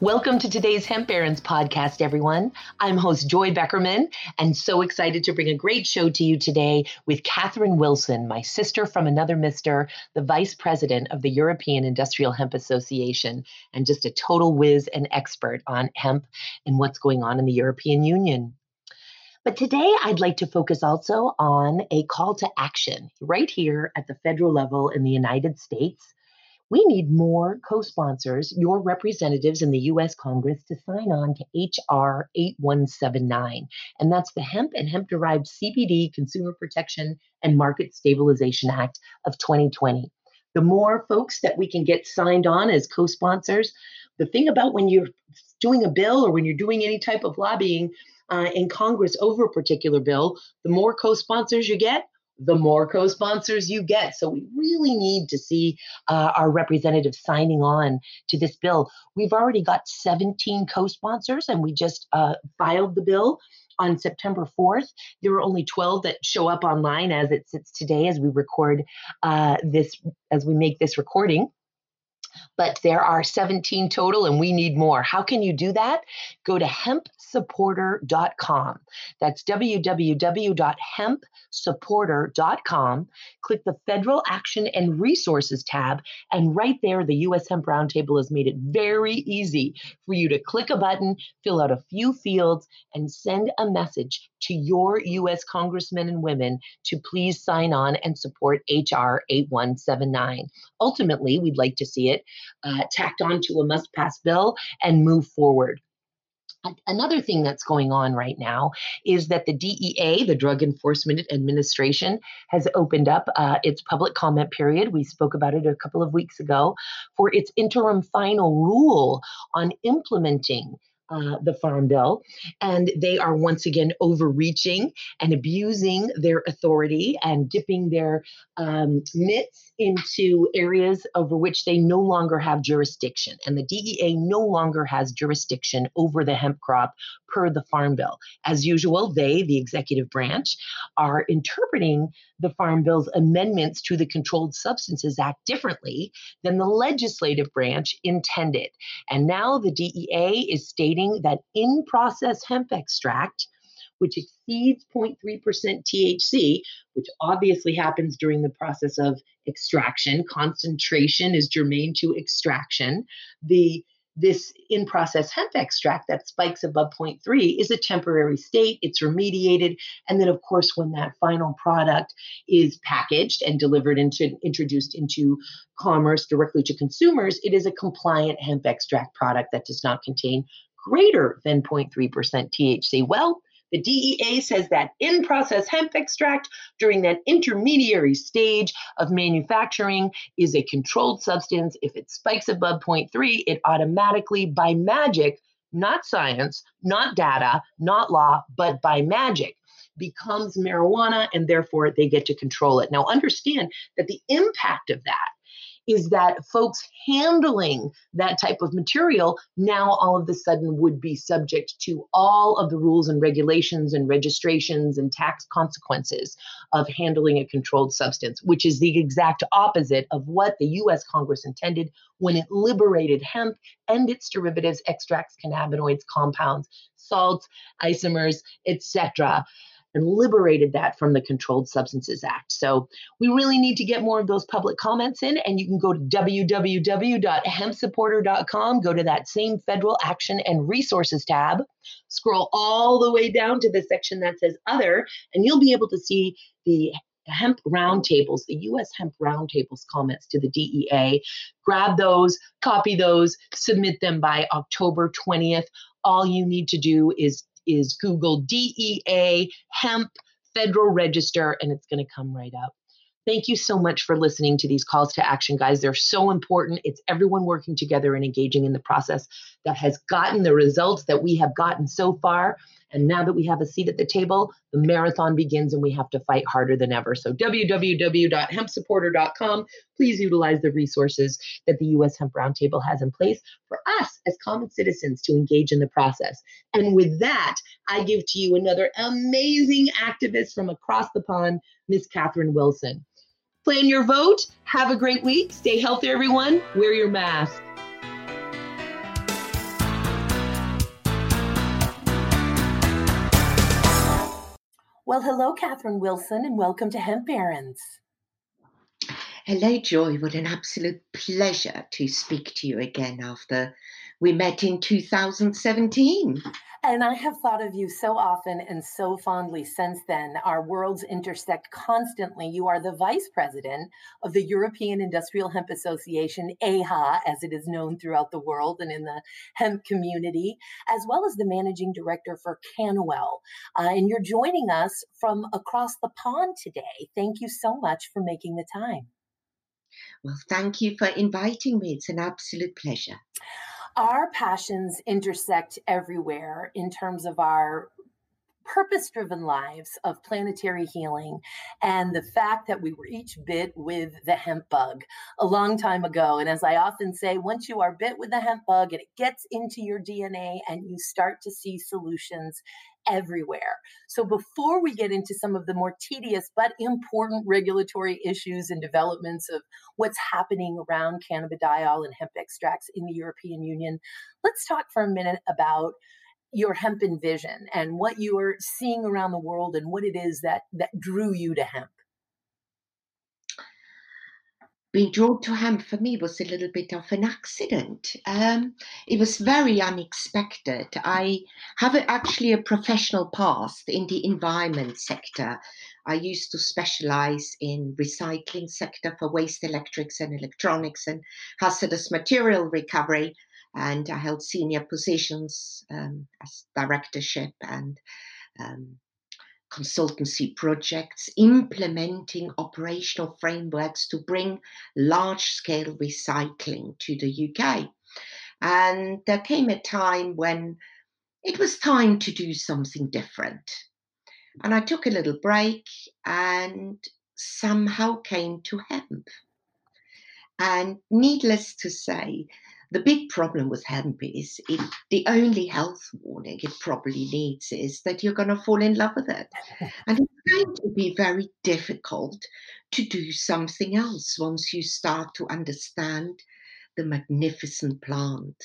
Welcome to today's Hemp Barons podcast, everyone. I'm host Joy Beckerman, and so excited to bring a great show to you today with Catherine Wilson, my sister from another mister, the vice president of the European Industrial Hemp Association, and just a total whiz and expert on hemp and what's going on in the European Union. But today, I'd like to focus also on a call to action right here at the federal level in the United States we need more co sponsors, your representatives in the US Congress, to sign on to H.R. 8179. And that's the Hemp and Hemp Derived CBD Consumer Protection and Market Stabilization Act of 2020. The more folks that we can get signed on as co sponsors, the thing about when you're doing a bill or when you're doing any type of lobbying uh, in Congress over a particular bill, the more co sponsors you get, the more co sponsors you get. So we really need to see uh, our representatives signing on to this bill. We've already got 17 co sponsors, and we just uh, filed the bill on September 4th. There were only 12 that show up online as it sits today as we record uh, this, as we make this recording but there are 17 total and we need more. How can you do that? Go to hempsupporter.com. That's www.hempsupporter.com. Click the Federal Action and Resources tab, and right there, the U.S. Hemp Roundtable has made it very easy for you to click a button, fill out a few fields, and send a message to your U.S. congressmen and women to please sign on and support H.R. 8179. Ultimately, we'd like to see it uh, tacked onto a must pass bill and move forward. Another thing that's going on right now is that the DEA, the Drug Enforcement Administration, has opened up uh, its public comment period. We spoke about it a couple of weeks ago for its interim final rule on implementing uh, the Farm Bill, and they are once again overreaching and abusing their authority and dipping their um, mitts into areas over which they no longer have jurisdiction. And the DEA no longer has jurisdiction over the hemp crop per the Farm Bill. As usual, they, the executive branch, are interpreting the Farm Bill's amendments to the Controlled Substances Act differently than the legislative branch intended. And now the DEA is stating that in process hemp extract which exceeds 0.3% THC, which obviously happens during the process of extraction. Concentration is germane to extraction. The this in process hemp extract that spikes above 0.3 is a temporary state, it's remediated. And then, of course, when that final product is packaged and delivered into, introduced into commerce directly to consumers, it is a compliant hemp extract product that does not contain greater than 0.3% THC. Well, the DEA says that in process hemp extract during that intermediary stage of manufacturing is a controlled substance. If it spikes above 0.3, it automatically, by magic, not science, not data, not law, but by magic, becomes marijuana and therefore they get to control it. Now, understand that the impact of that is that folks handling that type of material now all of a sudden would be subject to all of the rules and regulations and registrations and tax consequences of handling a controlled substance, which is the exact opposite of what the US Congress intended when it liberated hemp and its derivatives, extracts, cannabinoids, compounds, salts, isomers, etc and liberated that from the Controlled Substances Act. So we really need to get more of those public comments in, and you can go to www.hempsupporter.com, go to that same federal action and resources tab, scroll all the way down to the section that says other, and you'll be able to see the hemp roundtables, the US hemp roundtables comments to the DEA. Grab those, copy those, submit them by October 20th. All you need to do is is Google DEA hemp federal register, and it's going to come right up. Thank you so much for listening to these calls to action, guys. They're so important. It's everyone working together and engaging in the process that has gotten the results that we have gotten so far. And now that we have a seat at the table, the marathon begins and we have to fight harder than ever. So, www.hempsupporter.com. Please utilize the resources that the U.S. Hemp Roundtable has in place for us as common citizens to engage in the process. And with that, I give to you another amazing activist from across the pond, Miss Catherine Wilson. Plan your vote. Have a great week. Stay healthy, everyone. Wear your mask. Well, hello, Catherine Wilson, and welcome to Hemp Barons. Hello, Joy. What an absolute pleasure to speak to you again after we met in 2017. And I have thought of you so often and so fondly since then. Our worlds intersect constantly. You are the vice president of the European Industrial Hemp Association, EIHA, as it is known throughout the world and in the hemp community, as well as the managing director for CanWell. Uh, and you're joining us from across the pond today. Thank you so much for making the time. Well, thank you for inviting me. It's an absolute pleasure our passions intersect everywhere in terms of our purpose driven lives of planetary healing and the fact that we were each bit with the hemp bug a long time ago. And as I often say, once you are bit with the hemp bug and it gets into your DNA and you start to see solutions everywhere. So before we get into some of the more tedious but important regulatory issues and developments of what's happening around cannabidiol and hemp extracts in the European Union, let's talk for a minute about your hempen vision and what you are seeing around the world and what it is that that drew you to hemp being drawn to hemp for me was a little bit of an accident. Um, it was very unexpected. I have a, actually a professional past in the environment sector. I used to specialize in recycling sector for waste electrics and electronics and hazardous material recovery and I held senior positions um, as directorship and um, consultancy projects, implementing operational frameworks to bring large scale recycling to the UK. And there came a time when it was time to do something different. And I took a little break and somehow came to hemp. And needless to say, the big problem with hemp is it, the only health warning it probably needs is that you're going to fall in love with it. And it's going to be very difficult to do something else once you start to understand the magnificent plant.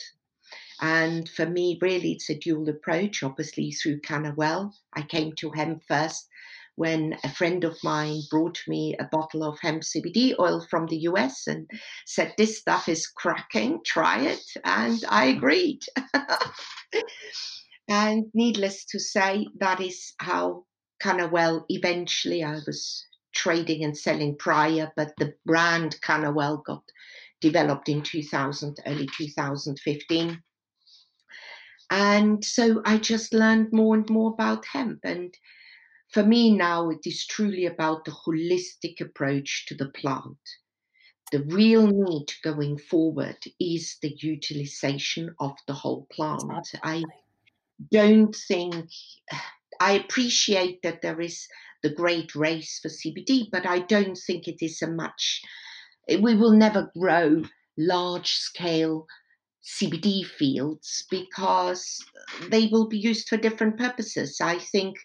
And for me, really, it's a dual approach. Obviously, through CanWell, I came to hemp first when a friend of mine brought me a bottle of hemp CBD oil from the US and said, This stuff is cracking, try it. And I agreed. and needless to say, that is how CanWell eventually I was trading and selling prior, but the brand CanWell got developed in 2000, early 2015. And so I just learned more and more about hemp. And for me now, it is truly about the holistic approach to the plant. The real need going forward is the utilization of the whole plant. I don't think, I appreciate that there is the great race for CBD, but I don't think it is a much, we will never grow large scale CBD fields because they will be used for different purposes. I think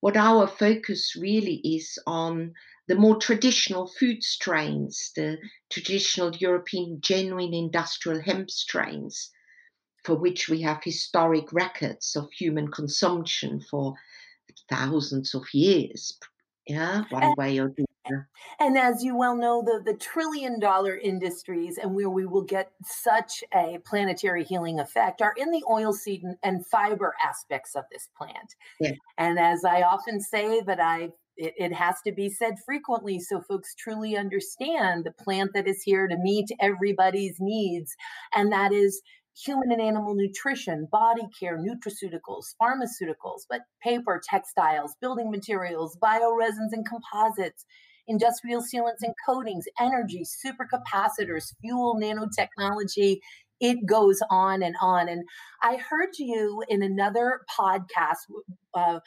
what our focus really is on the more traditional food strains, the traditional European genuine industrial hemp strains, for which we have historic records of human consumption for thousands of years. Yeah, one way or the and as you well know, the, the trillion dollar industries and where we will get such a planetary healing effect are in the oil seed and, and fiber aspects of this plant. Yeah. And as I often say, that I it, it, has to be said frequently so folks truly understand the plant that is here to meet everybody's needs. And that is human and animal nutrition, body care, nutraceuticals, pharmaceuticals, but paper, textiles, building materials, bioresins, and composites industrial sealants and coatings, energy, supercapacitors, fuel, nanotechnology. It goes on and on. And I heard you in another podcast uh,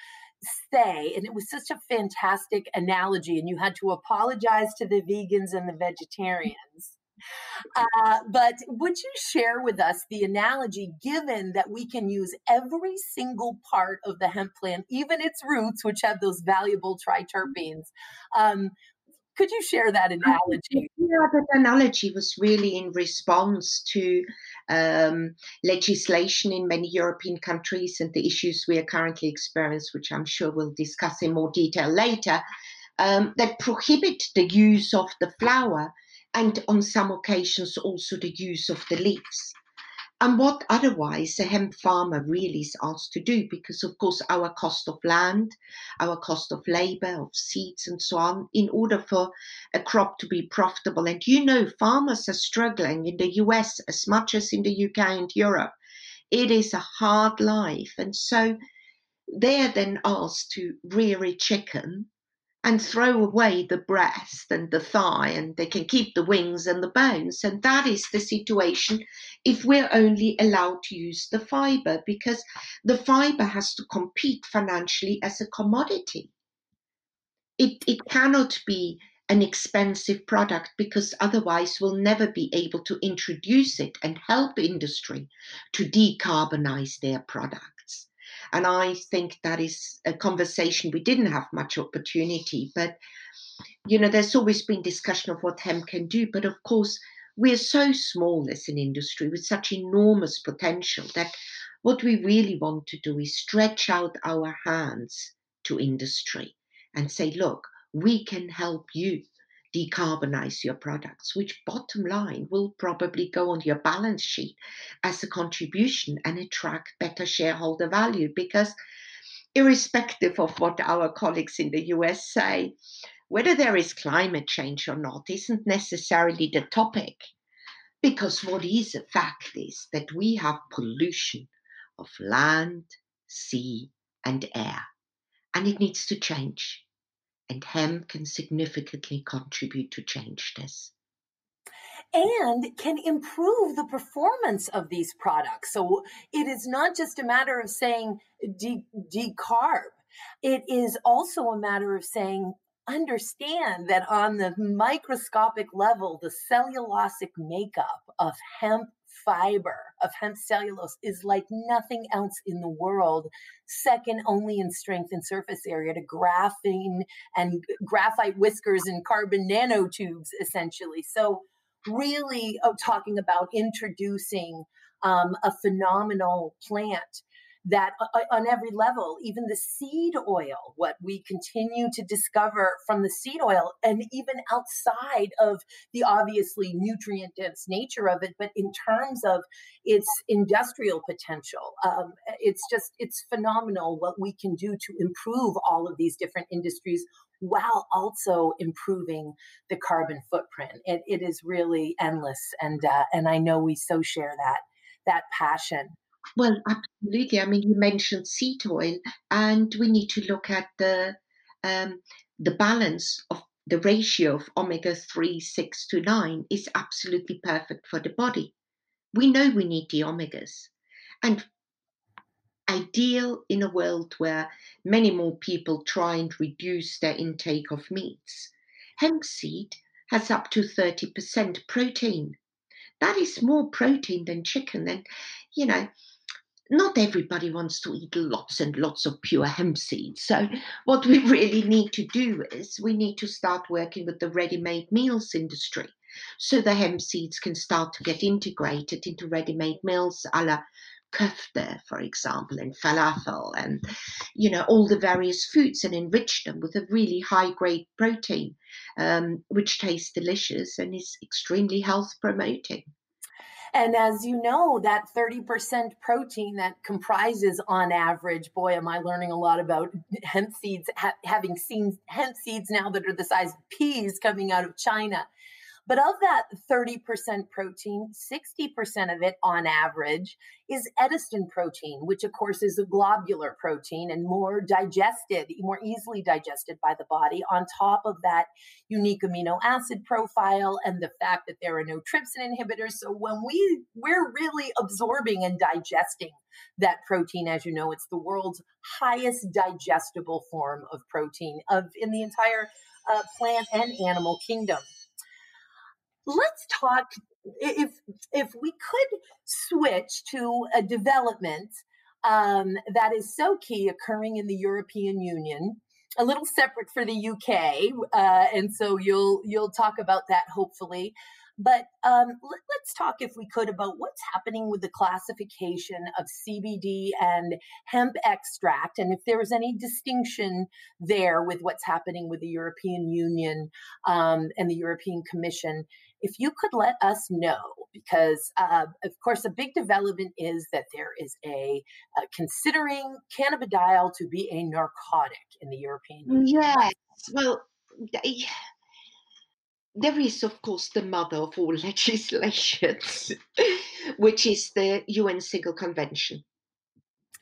say, and it was such a fantastic analogy, and you had to apologize to the vegans and the vegetarians. Uh, but would you share with us the analogy given that we can use every single part of the hemp plant, even its roots, which have those valuable triterpenes, um, could you share that analogy? Yeah, that analogy was really in response to um, legislation in many European countries and the issues we are currently experiencing, which I'm sure we'll discuss in more detail later, um, that prohibit the use of the flower and on some occasions also the use of the leaves and what otherwise a hemp farmer really is asked to do because of course our cost of land our cost of labor of seeds and so on in order for a crop to be profitable. And you know farmers are struggling in the us as much as in the uk and europe. It is a hard life. And so they're then asked to rear a chicken and throw away the breast and the thigh, and they can keep the wings and the bones. And that is the situation if we're only allowed to use the fiber, because the fiber has to compete financially as a commodity. It, it cannot be an expensive product because otherwise we'll never be able to introduce it and help industry to decarbonize their products. And I think that is a conversation we didn't have much opportunity. But, you know, there's always been discussion of what hemp can do. But of course, we're so small as an industry with such enormous potential that what we really want to do is stretch out our hands to industry and say, look, we can help you decarbonize your products, which bottom line will probably go on your balance sheet as a contribution and attract better shareholder value. Because, irrespective of what our colleagues in the US say, whether there is climate change or not isn't necessarily the topic. Because what is a fact is that we have pollution of land, sea, and air, and it needs to change and hemp can significantly contribute to change this and can improve the performance of these products. So it is not just a matter of saying de- decarb, it is also a matter of saying understand that on the microscopic level, the cellulosic makeup of hemp fiber of hemp cellulose is like nothing else in the world, second only in strength and surface area to graphene and graphite whiskers and carbon nanotubes, essentially. So, really uh, talking about introducing um, a phenomenal plant that uh, uh, on every level, even the seed oil, what we continue to discover from the seed oil, and even outside of the obviously nutrient dense nature of it, but in terms of its industrial potential, um, it's just, it's phenomenal what we can do to improve all of these different industries while also improving the carbon footprint. It, it is really endless, and uh, and I know we so share that that passion well, absolutely. I mean, you mentioned seed oil, and we need to look at the um, the balance of the ratio of omega 3, 6 to 9 is absolutely perfect for the body. We know we need the omegas. And ideal in a world where many more people try and reduce their intake of meats. Hemp seed has up to 30% protein. That is more protein than chicken. And, you know, not everybody wants to eat lots and lots of pure hemp seeds. So, what we really need to do is we need to start working with the ready made meals industry. So, the hemp seeds can start to get integrated into ready made meals a la kofta, for example, and falafel, and you know all the various foods, and enrich them with a really high grade protein, um, which tastes delicious and is extremely health promoting. And as you know, that 30% protein that comprises on average, boy, am I learning a lot about hemp seeds, ha- having seen hemp seeds now that are the size of peas coming out of China. But of that 30% protein, 60% of it on average is Edestin protein, which of course is a globular protein and more digested, more easily digested by the body, on top of that unique amino acid profile and the fact that there are no trypsin inhibitors. So when we we're really absorbing and digesting that protein, as you know, it's the world's highest digestible form of protein of in the entire uh, plant and animal kingdom let's talk if if we could switch to a development um, that is so key occurring in the European Union a little separate for the UK, uh, and so you'll you'll talk about that hopefully. But um, let, us talk, if we could, about what's happening with the classification of CBD and hemp extract, and if there's any distinction there with what's happening with the European Union um, and the European Commission. If you could let us know, because uh, of course, a big development is that there is a uh, considering cannabidiol to be a narcotic in the European Union. Yes, well there is, of course, the mother of all legislations, which is the UN Single Convention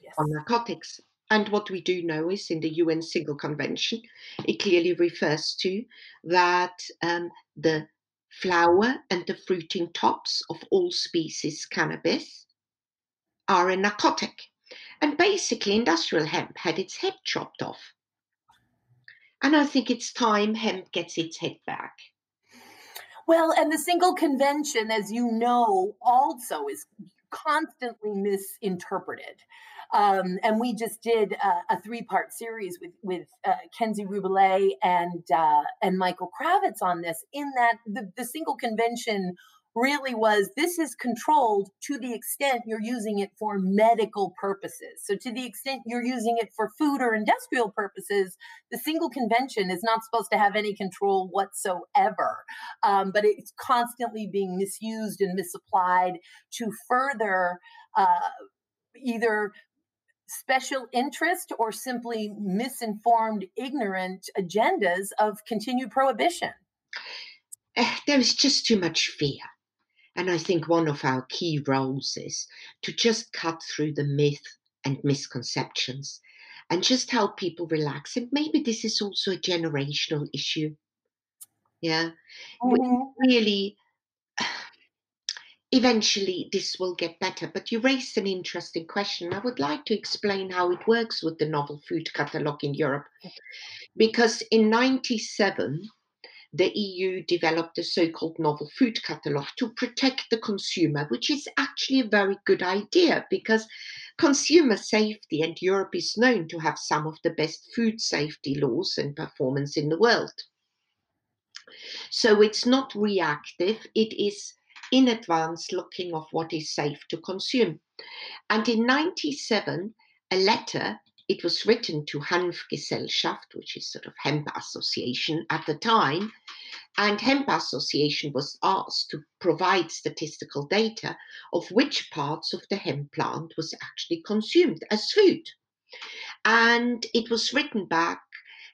yes. on Narcotics. And what we do know is in the UN Single Convention, it clearly refers to that um, the flower and the fruiting tops of all species cannabis are a narcotic. And basically, industrial hemp had its head chopped off. And I think it's time hemp gets its head back. Well, and the single convention, as you know, also is constantly misinterpreted. Um, and we just did a, a three-part series with with uh, Kenzi Riboulet and uh, and Michael Krawitz on this. In that the, the single convention really was this is controlled to the extent you're using it for medical purposes. So, to the extent you're using it for food or industrial purposes, the single convention is not supposed to have any control whatsoever. Um, but it's constantly being misused and misapplied to further uh, either special interest or simply misinformed, ignorant agendas of continued prohibition. Eh, there is just too much fear. And I think one of our key roles is to just cut through the myth and misconceptions and just help people relax. And maybe this is also a generational issue. Yeah. Mm-hmm. Really, eventually this will get better. But you raised an interesting question. I would like to explain how it works with the novel food catalogue in Europe. Because in 97, the EU developed the so called novel food catalogue to protect the consumer, which is actually a very good idea because consumer safety and Europe is known to have some of the best food safety laws and performance in the world. So it's not reactive, it is in advance looking of what is safe to consume. And in 97, a letter it was written to Hanfgesellschaft, which is sort of hemp association at the time, and hemp association was asked to provide statistical data of which parts of the hemp plant was actually consumed as food. And it was written back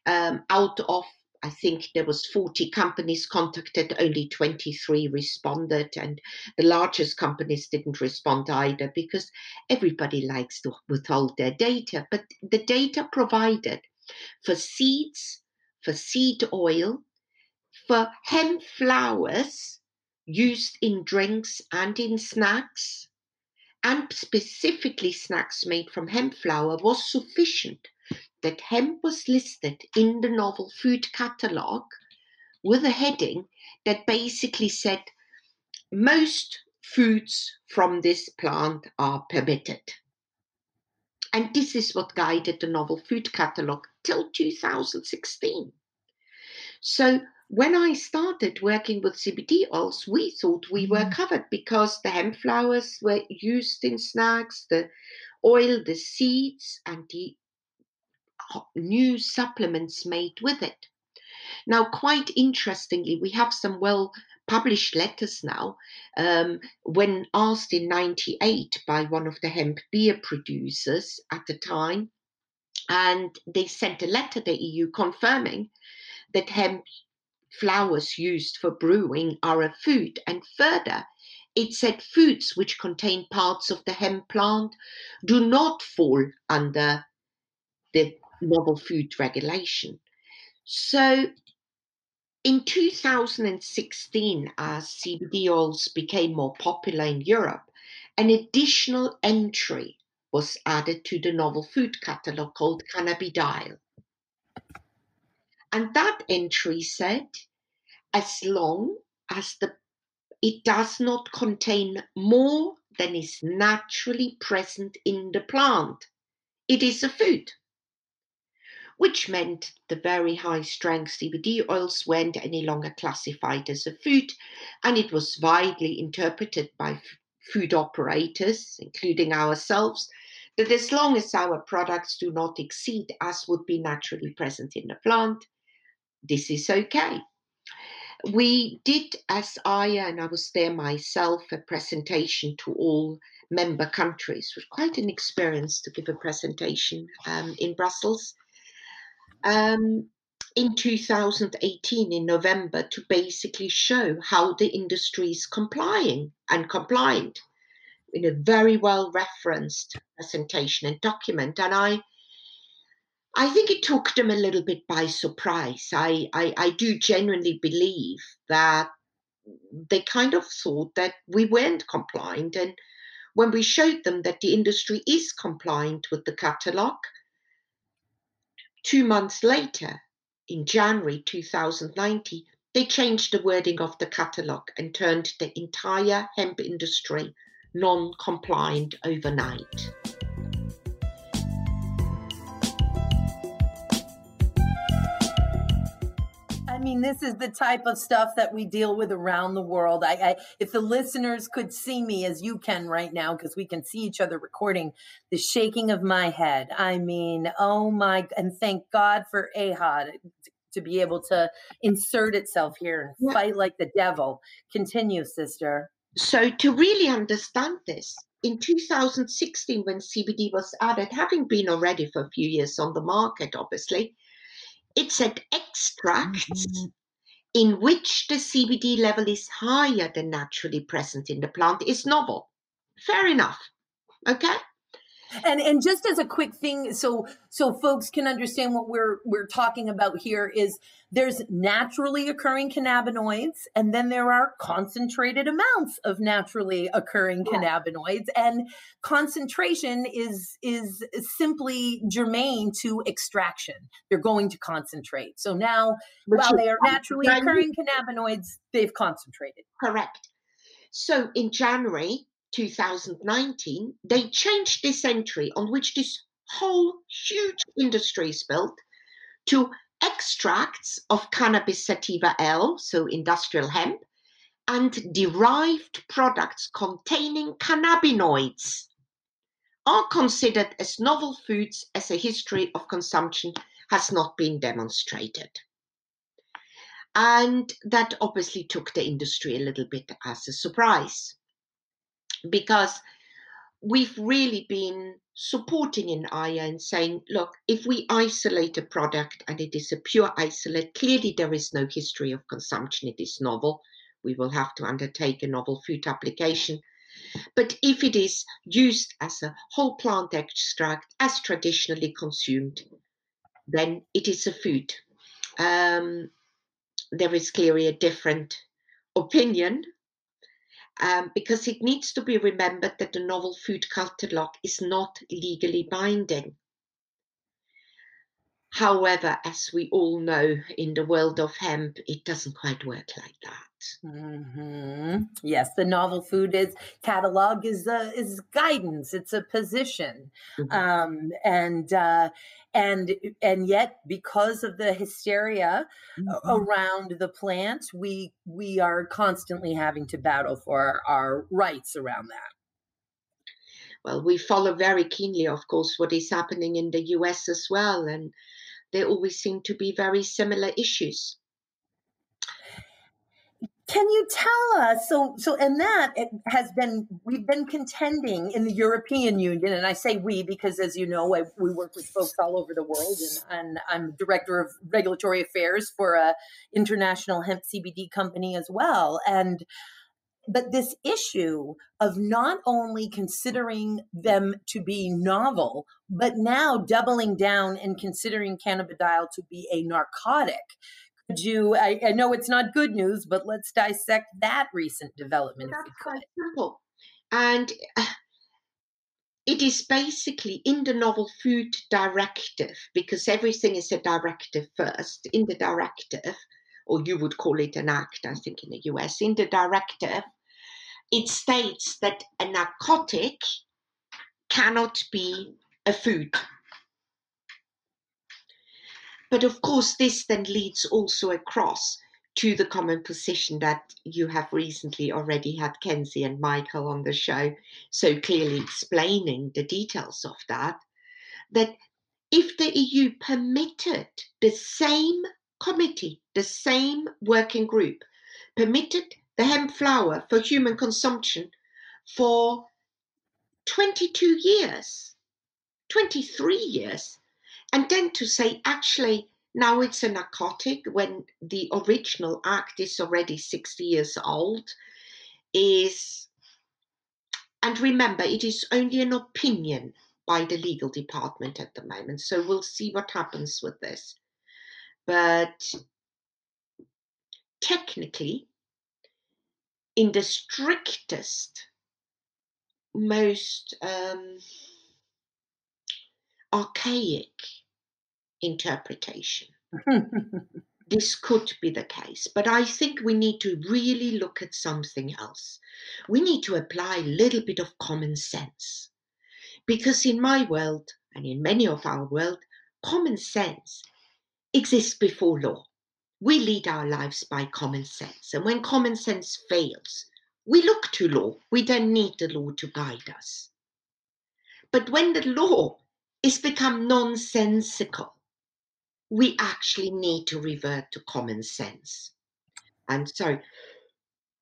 um, out of I think there was 40 companies contacted, only 23 responded, and the largest companies didn't respond either because everybody likes to withhold their data. But the data provided for seeds, for seed oil, for hemp flowers used in drinks and in snacks, and specifically snacks made from hemp flour was sufficient that hemp was listed in the novel food catalogue with a heading that basically said most foods from this plant are permitted. And this is what guided the novel food catalogue till 2016. So when I started working with CBD oils, we thought we were mm. covered because the hemp flowers were used in snacks, the oil, the seeds, and the new supplements made with it. Now, quite interestingly, we have some well published letters now. Um, when asked in 98 by one of the hemp beer producers at the time, and they sent a letter to the EU confirming that hemp flowers used for brewing are a food. And further, it said foods which contain parts of the hemp plant do not fall under the novel food regulation. So in 2016, as CBD oils became more popular in Europe, an additional entry was added to the novel food catalogue called cannabidiol. And that entry said, as long as the it does not contain more than is naturally present in the plant, it is a food which meant the very high strength CBD oils weren't any longer classified as a food, and it was widely interpreted by f- food operators, including ourselves, that as long as our products do not exceed as would be naturally present in the plant, this is okay. We did, as I and I was there myself, a presentation to all member countries. It was quite an experience to give a presentation um, in Brussels. Um, in 2018 in November to basically show how the industry is complying and compliant in a very well referenced presentation and document. And I I think it took them a little bit by surprise. I, I, I do genuinely believe that they kind of thought that we weren't compliant. And when we showed them that the industry is compliant with the catalogue, two months later, in January 2019, they changed the wording of the catalogue and turned the entire hemp industry non compliant overnight. Mean, this is the type of stuff that we deal with around the world. I, I if the listeners could see me as you can right now, because we can see each other recording, the shaking of my head. I mean, oh my, and thank God for EIHA to be able to insert itself here and yeah. fight like the devil. Continue, sister. So, to really understand this, in 2016, when CBD was added, having been already for a few years on the market, obviously, it said extracts mm-hmm. in which the CBD level is higher than naturally present in the plant is novel. Fair enough. Okay and and just as a quick thing so so folks can understand what we're we're talking about here is there's naturally occurring cannabinoids and then there are concentrated amounts of naturally occurring cannabinoids. And concentration is is simply germane to extraction. They're going to concentrate. So now but while they are naturally occurring cannabinoids they've concentrated. Correct. So in january 2019, they changed this entry on which this whole huge industry is built to extracts of cannabis sativa L, so industrial hemp, and derived products containing cannabinoids are considered as novel foods as a history of consumption has not been demonstrated. And that obviously took the industry a little bit as a surprise because we've really been supporting in EIHA and saying, look, if we isolate a product and it is a pure isolate, clearly there is no history of consumption. It is novel. We will have to undertake a novel food application. But if it is used as a whole plant extract, as traditionally consumed, then it is a food. Um, there is clearly a different opinion um, because it needs to be remembered that the novel food catalogue is not legally binding. However, as we all know in the world of hemp, it doesn't quite work like that. Mm-hmm. Yes, the novel food is catalog is a, is guidance. It's a position, mm-hmm. um, and uh, and and yet because of the hysteria mm-hmm. around the plant, we we are constantly having to battle for our rights around that. Well, we follow very keenly, of course, what is happening in the U.S. as well, and there always seem to be very similar issues. Can you tell us? So, so, and that has been we've been contending in the European Union, and I say we because, as you know, I, we work with folks all over the world, and, and I'm director of regulatory affairs for a international hemp CBD company as well, and but this issue of not only considering them to be novel, but now doubling down and considering cannabidiol to be a narcotic could you? I, I, know it's not good news, but let's dissect that recent development. That's quite simple, and it is basically in the novel food directive because everything is a directive first. In the directive, or you would call it an act, I think, in the US. In the directive, it states that a narcotic cannot be a food but of course, this then leads also across to the common position that you have recently already had Kenzie and Michael on the show, so clearly explaining the details of that. That if the EU permitted the same committee, the same working group, permitted the hemp flower for human consumption for 22 years, 23 years, and then to say, actually, now it's a narcotic when the original act is already 60 years old, is, and remember, it is only an opinion by the legal department at the moment. So we'll see what happens with this. But technically, in the strictest, most um, archaic interpretation, this could be the case. But I think we need to really look at something else. We need to apply a little bit of common sense. Because in my world, and in many of our world, common sense exists before law. We lead our lives by common sense. And when common sense fails, we look to law. We don't need the law to guide us. But when the law is become nonsensical, we actually need to revert to common sense. And so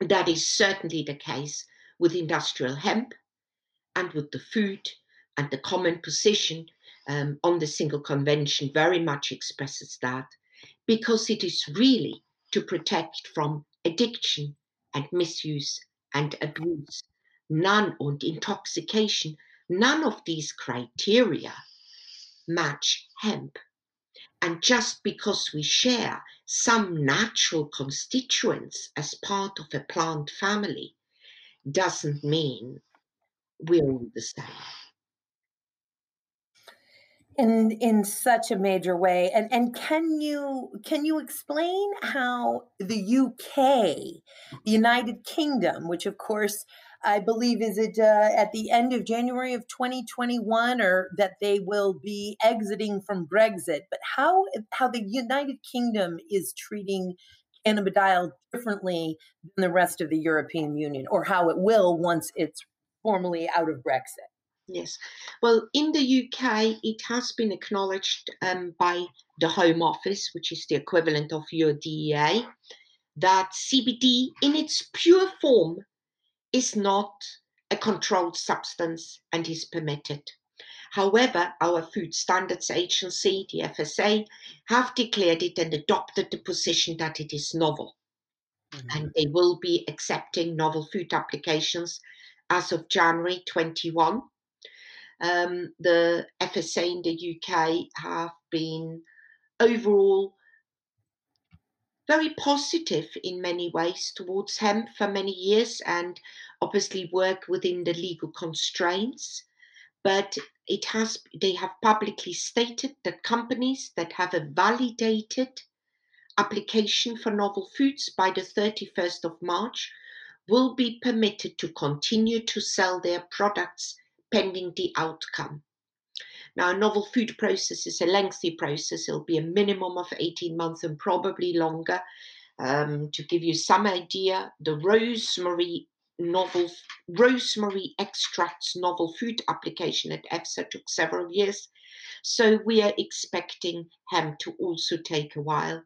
that is certainly the case with industrial hemp and with the food and the common position um, on the single convention very much expresses that because it is really to protect from addiction and misuse and abuse, none and intoxication, none of these criteria match hemp. And just because we share some natural constituents as part of a plant family doesn't mean we're all the same in in such a major way and and can you can you explain how the UK the United Kingdom which of course I believe is it uh, at the end of January of 2021 or that they will be exiting from Brexit but how how the United Kingdom is treating cannabidiol differently than the rest of the European Union or how it will once it's formally out of Brexit Yes. Well, in the UK, it has been acknowledged um, by the Home Office, which is the equivalent of your DEA, that CBD in its pure form is not a controlled substance and is permitted. However, our Food Standards Agency, the FSA, have declared it and adopted the position that it is novel. Mm-hmm. And they will be accepting novel food applications as of January 21 um, the FSA in the UK have been overall very positive in many ways towards hemp for many years and obviously work within the legal constraints. But it has they have publicly stated that companies that have a validated application for novel foods by the 31st of March will be permitted to continue to sell their products pending the outcome. Now, a novel food process is a lengthy process. It'll be a minimum of 18 months and probably longer. Um, to give you some idea, the rosemary novel rosemary extracts novel food application at EFSA took several years. So we are expecting hemp to also take a while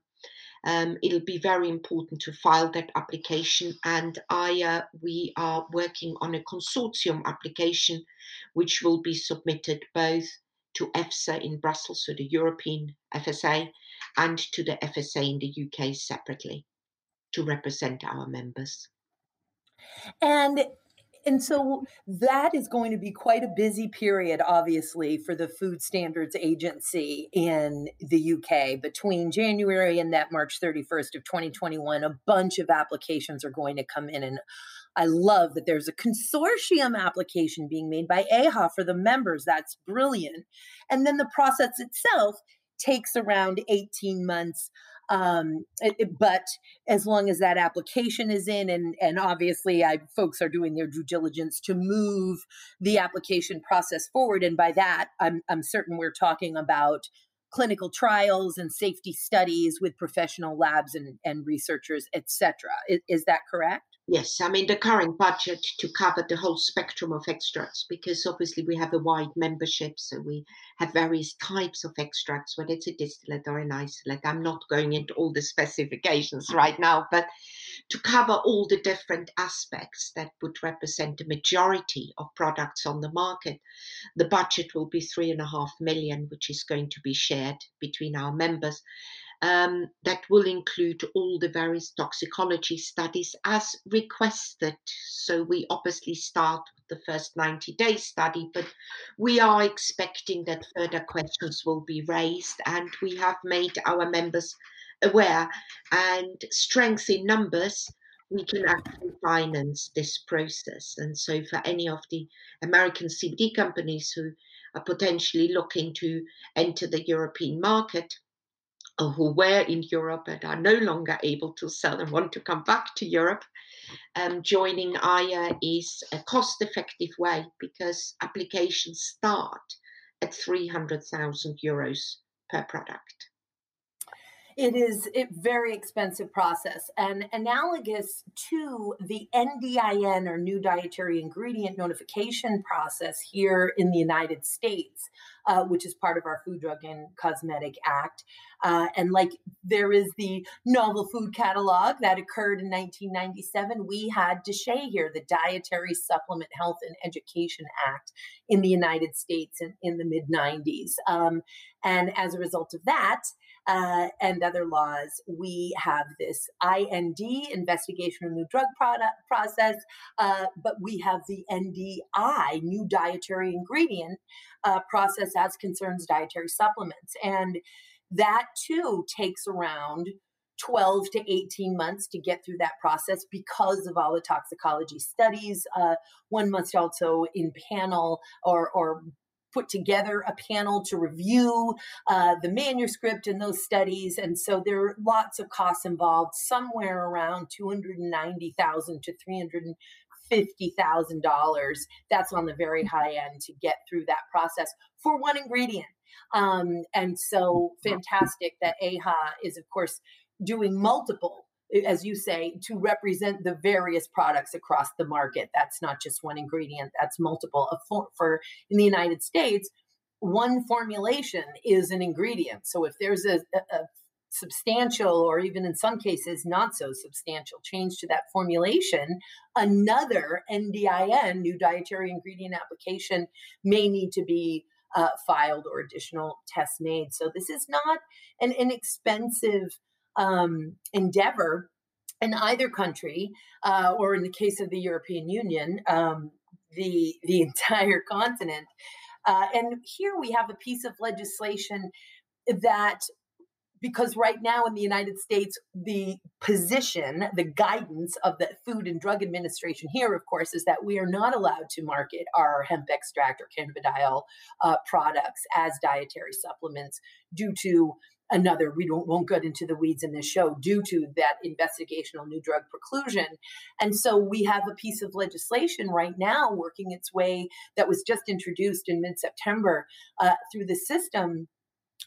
um, it'll be very important to file that application. And I, uh, we are working on a consortium application, which will be submitted both to EFSA in Brussels, so the European FSA, and to the FSA in the UK separately to represent our members. And and so that is going to be quite a busy period, obviously, for the Food Standards Agency in the UK between January and that March 31st of 2021. A bunch of applications are going to come in. And I love that there's a consortium application being made by EIHA for the members. That's brilliant. And then the process itself takes around 18 months um, it, but as long as that application is in, and and obviously, I folks are doing their due diligence to move the application process forward, and by that, I'm I'm certain we're talking about clinical trials and safety studies with professional labs and, and researchers, etc. Is, is that correct? Yes, I mean the current budget to cover the whole spectrum of extracts because obviously we have a wide membership, so we have various types of extracts, whether it's a distillate or an isolate. I'm not going into all the specifications right now, but to cover all the different aspects that would represent the majority of products on the market, the budget will be three and a half million, which is going to be shared between our members um, that will include all the various toxicology studies as requested. So we obviously start with the first 90 day study, but we are expecting that further questions will be raised and we have made our members aware and strength in numbers we can actually finance this process. And so, for any of the American CBD companies who are potentially looking to enter the European market, or who were in Europe and are no longer able to sell and want to come back to Europe, um, joining AYA is a cost effective way because applications start at 300,000 euros per product. It is a very expensive process and analogous to the NDIN or New Dietary Ingredient Notification process here in the United States, uh, which is part of our Food, Drug, and Cosmetic Act. Uh, and like there is the Novel Food Catalog that occurred in 1997, we had DSHEA here, the Dietary Supplement Health and Education Act in the United States in, in the mid 90s. Um, and as a result of that, uh, and other laws, we have this IND, investigation of new drug product process, uh, but we have the NDI, new dietary ingredient uh, process as concerns dietary supplements. And that too takes around 12 to 18 months to get through that process because of all the toxicology studies. Uh, one must also in panel or, or put together a panel to review uh, the manuscript and those studies. And so there are lots of costs involved, somewhere around 290,000 to 350,000 That's on the very high end to get through that process for one ingredient. Um, and so fantastic that AHA is, of course, doing multiple as you say, to represent the various products across the market. That's not just one ingredient, that's multiple. For, for in the United States, one formulation is an ingredient. So if there's a, a, substantial or even in some cases not so substantial change to that formulation, another NDIN, new dietary ingredient application, may need to be uh, filed or additional tests made. So this is not an inexpensive um, endeavor in either country, uh, or in the case of the European Union, um, the the entire continent. Uh, and here we have a piece of legislation that because right now in the United States, the position, the guidance of the Food and Drug Administration here, of course, is that we are not allowed to market our hemp extract or cannabidiol uh, products as dietary supplements due to another we don't won't get into the weeds in this show due to that investigational new drug preclusion. And so we have a piece of legislation right now working its way that was just introduced in mid-september uh, through the system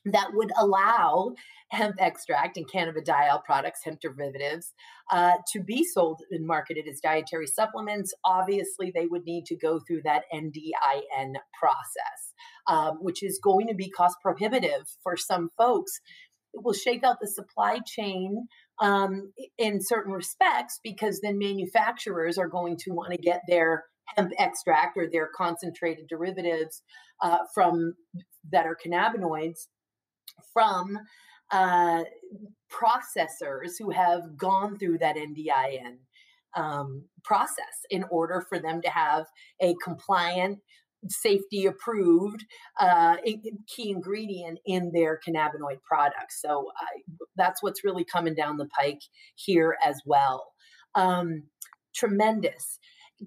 that would allow hemp extract and cannabidiol products, hemp derivatives, uh, to be sold and marketed as dietary supplements. Obviously, they would need to go through that NDIN process, um, which is going to be cost prohibitive for some folks. It will shake out the supply chain um, in certain respects because then manufacturers are going to want to get their hemp extract or their concentrated derivatives uh, from that are cannabinoids from uh, processors who have gone through that NDIN um, process in order for them to have a compliant, safety approved uh, key ingredient in their cannabinoid products. So uh, that's what's really coming down the pike here as well. Um, tremendous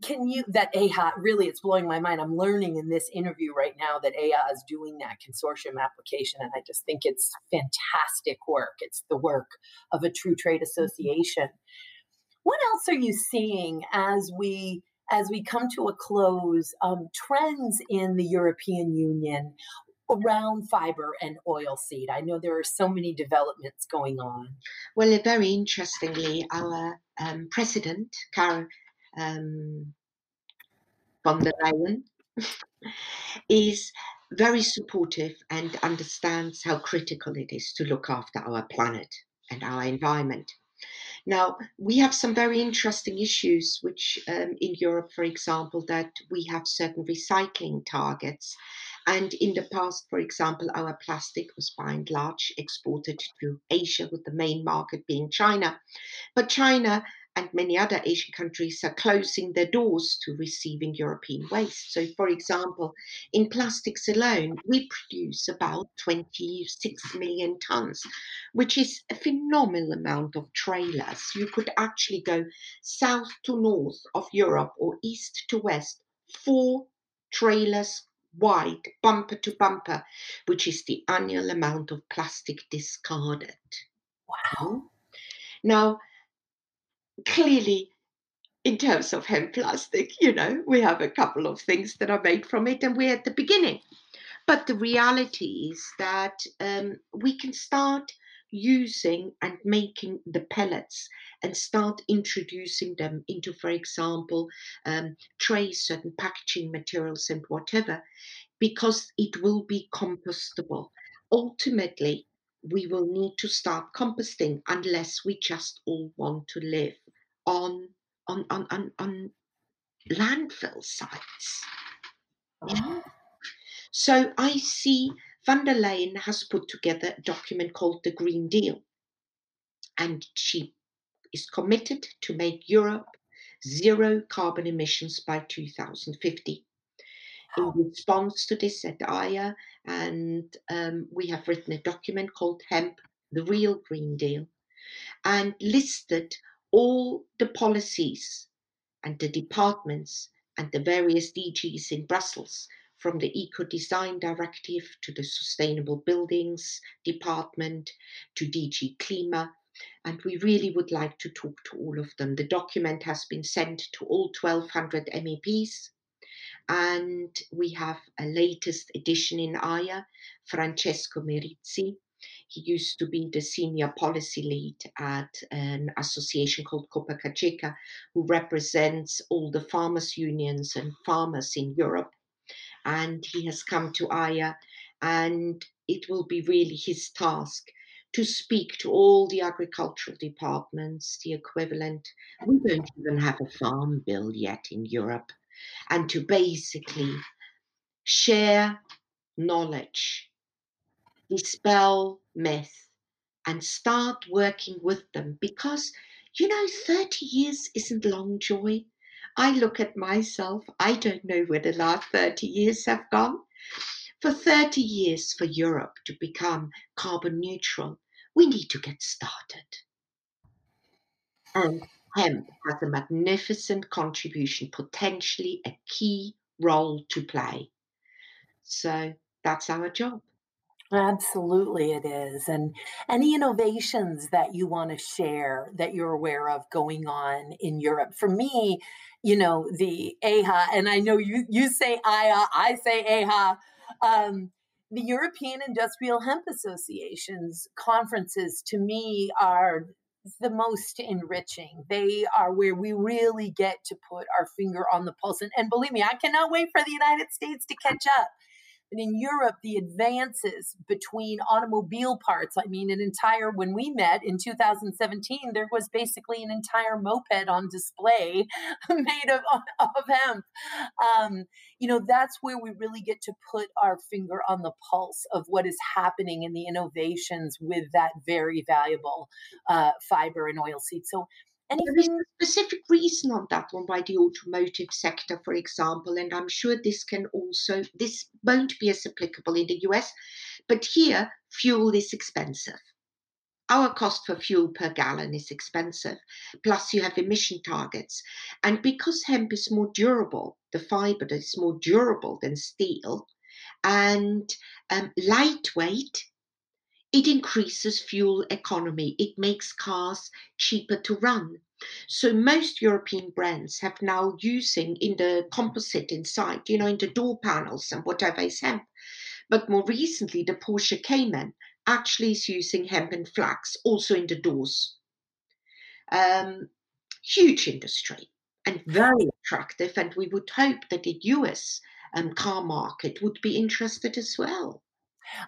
can you that AHA really it's blowing my mind. I'm learning in this interview right now that AHA is doing that consortium application, and I just think it's fantastic work. It's the work of a true trade mm-hmm. association. What else are you seeing as we as we come to a close? Um, trends in the European Union. around fiber and oilseed? I know there are so many developments going on. Well, very interestingly, our um, president, Karen um, von der Leyen, is very supportive and understands how critical it is to look after our planet and our environment. Now, we have some very interesting issues, which um, in Europe, for example, that we have certain recycling targets. And in the past, for example, our plastic was by and large exported to Asia, with the main market being China. But China and many other Asian countries are closing their doors to receiving European waste. So, for example, in plastics alone, we produce about 26 million tons, which is a phenomenal amount of trailers. You could actually go south to north of Europe or east to west, four trailers wide, bumper to bumper, which is the annual amount of plastic discarded. Wow. Now, clearly in terms of hemp plastic, you know, we have a couple of things that are made from it, and we're at the beginning. But the reality is that um, we can start using and making the pellets and start introducing them into, for example, um, trays, certain packaging materials, and whatever, because it will be compostable. Ultimately, we will need to start composting unless we just all want to live on on on on, on landfill sites. Oh. So I see van der Leyen has put together a document called the Green Deal, and she is committed to make Europe zero carbon emissions by 2050. In response to this at AYA, and um, we have written a document called Hemp, the Real Green Deal, and listed all the policies and the departments and the various DGs in Brussels, from the Eco Design Directive to the Sustainable Buildings Department to DG CLIMA. And we really would like to talk to all of them. The document has been sent to all 1,200 MEPs. And we have a latest edition in AYA, Francesco Mirizzi, he used to be the senior policy lead at an association called Copa-Cogeca, who represents all the farmers' unions and farmers in Europe. And he has come to AYA, and it will be really his task to speak to all the agricultural departments, the equivalent. We don't even have a farm bill yet in Europe, and to basically share knowledge dispel myth and start working with them. Because you know 30 years isn't long joy i look at myself i don't know where the last 30 years have gone. For 30 years for europe to become carbon neutral we need to get started. And hemp has a magnificent contribution potentially a key role to play. So that's our job Absolutely, it is. And any innovations that you want to share that you're aware of going on in Europe? For me, you know, the AHA, and I know you, you say AYA, I say AHA. Um, the European Industrial Hemp Association's conferences to me are the most enriching. They are where we really get to put our finger on the pulse. And, and believe me, I cannot wait for the United States to catch up but in Europe, the advances between automobile parts, I mean, an entire, when we met in 2017, there was basically an entire moped on display made of, of hemp. Um, you know, that's where we really get to put our finger on the pulse of what is happening in the innovations with that very valuable uh, fiber and oil seed. So there is a specific reason on that one by the automotive sector, for example, and I'm sure this can also this won't be as applicable in the US, but here fuel is expensive. Our cost for fuel per gallon is expensive. Plus, you have emission targets. And because hemp is more durable, the fiber is more durable than steel and um, lightweight, it increases fuel economy. It makes cars cheaper to run. So most European brands have now using in the composite inside, you know, in the door panels and whatever is hemp. But more recently, the Porsche Cayman actually is using hemp and flax also in the doors. Um, huge industry and very attractive, and we would hope that the US um, car market would be interested as well.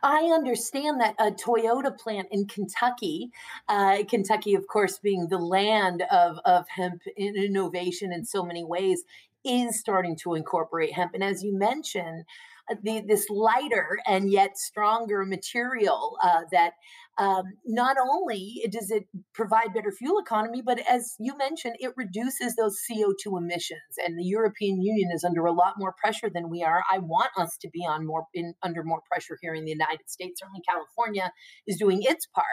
I understand that a Toyota plant in Kentucky, uh, Kentucky, of course, being the land of, of hemp innovation in so many ways, is starting to incorporate hemp. And as you mentioned, uh, the, this lighter and yet stronger material uh, that um, not only does it provide better fuel economy, but as you mentioned, it reduces those CO2 emissions. And the European Union is under a lot more pressure than we are. I want us to be on more in, under more pressure here in the United States. Certainly, California is doing its part,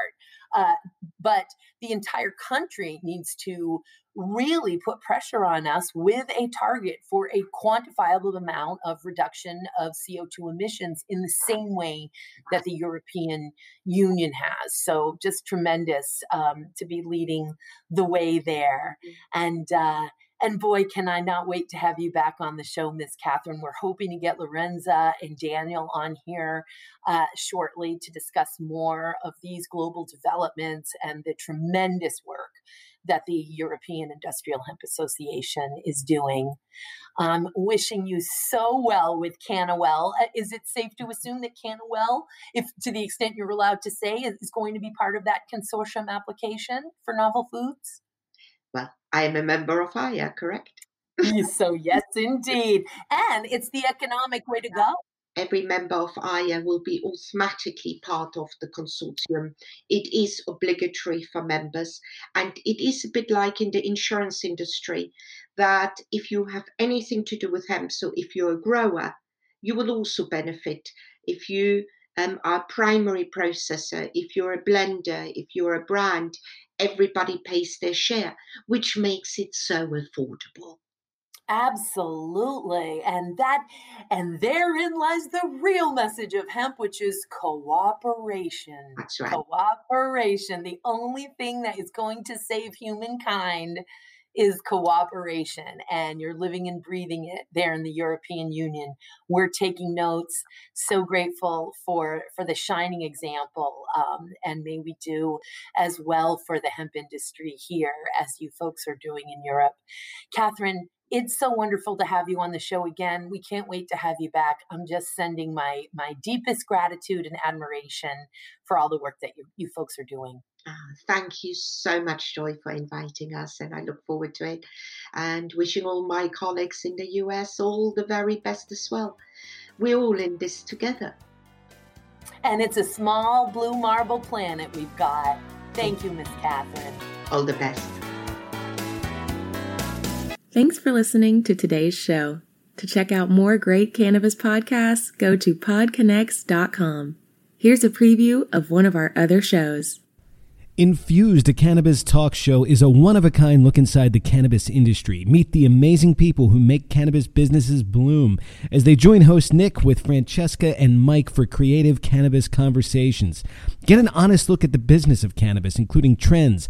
uh, but the entire country needs to really put pressure on us with a target for a quantifiable amount of reduction of CO2 emissions in the same way that the European Union has. So, just tremendous um, to be leading the way there. Mm. And, uh, and boy, can I not wait to have you back on the show, Miss Catherine. We're hoping to get Lorenza and Daniel on here uh, shortly to discuss more of these global developments and the tremendous work that the European Industrial Hemp Association is doing. Um, wishing you so well with CannaWell. Uh, is it safe to assume that CannaWell, if to the extent you're allowed to say, is going to be part of that consortium application for novel foods? Well, I am a member of IYA, correct? so yes, indeed, and it's the economic way to go every member of IYA will be automatically part of the consortium. It is obligatory for members, and it is a bit like in the insurance industry that if you have anything to do with hemp, so if you're a grower, you will also benefit. If you um, are a primary processor, if you're a blender, if you're a brand, everybody pays their share, which makes it so affordable. Absolutely. And that and therein lies the real message of hemp, which is cooperation. That's right. Cooperation. The only thing that is going to save humankind is cooperation and you're living and breathing it there in the European Union. We're taking notes. So grateful for for the shining example, um, and may we do as well for the hemp industry here as you folks are doing in Europe. Catherine, it's so wonderful to have you on the show again. We can't wait to have you back. I'm just sending my my deepest gratitude and admiration for all the work that you, you folks are doing. Ah, thank you so much, Joy, for inviting us, and I look forward to it. And wishing all my colleagues in the US all the very best as well. We're all in this together. And it's a small blue marble planet we've got. Thank you, Miss Catherine. All the best. Thanks for listening to today's show. To check out more great cannabis podcasts, go to podconnects.com. Here's a preview of one of our other shows. Infused, a cannabis talk show, is a one of a kind look inside the cannabis industry. Meet the amazing people who make cannabis businesses bloom as they join host Nick with Francesca and Mike for creative cannabis conversations. Get an honest look at the business of cannabis, including trends,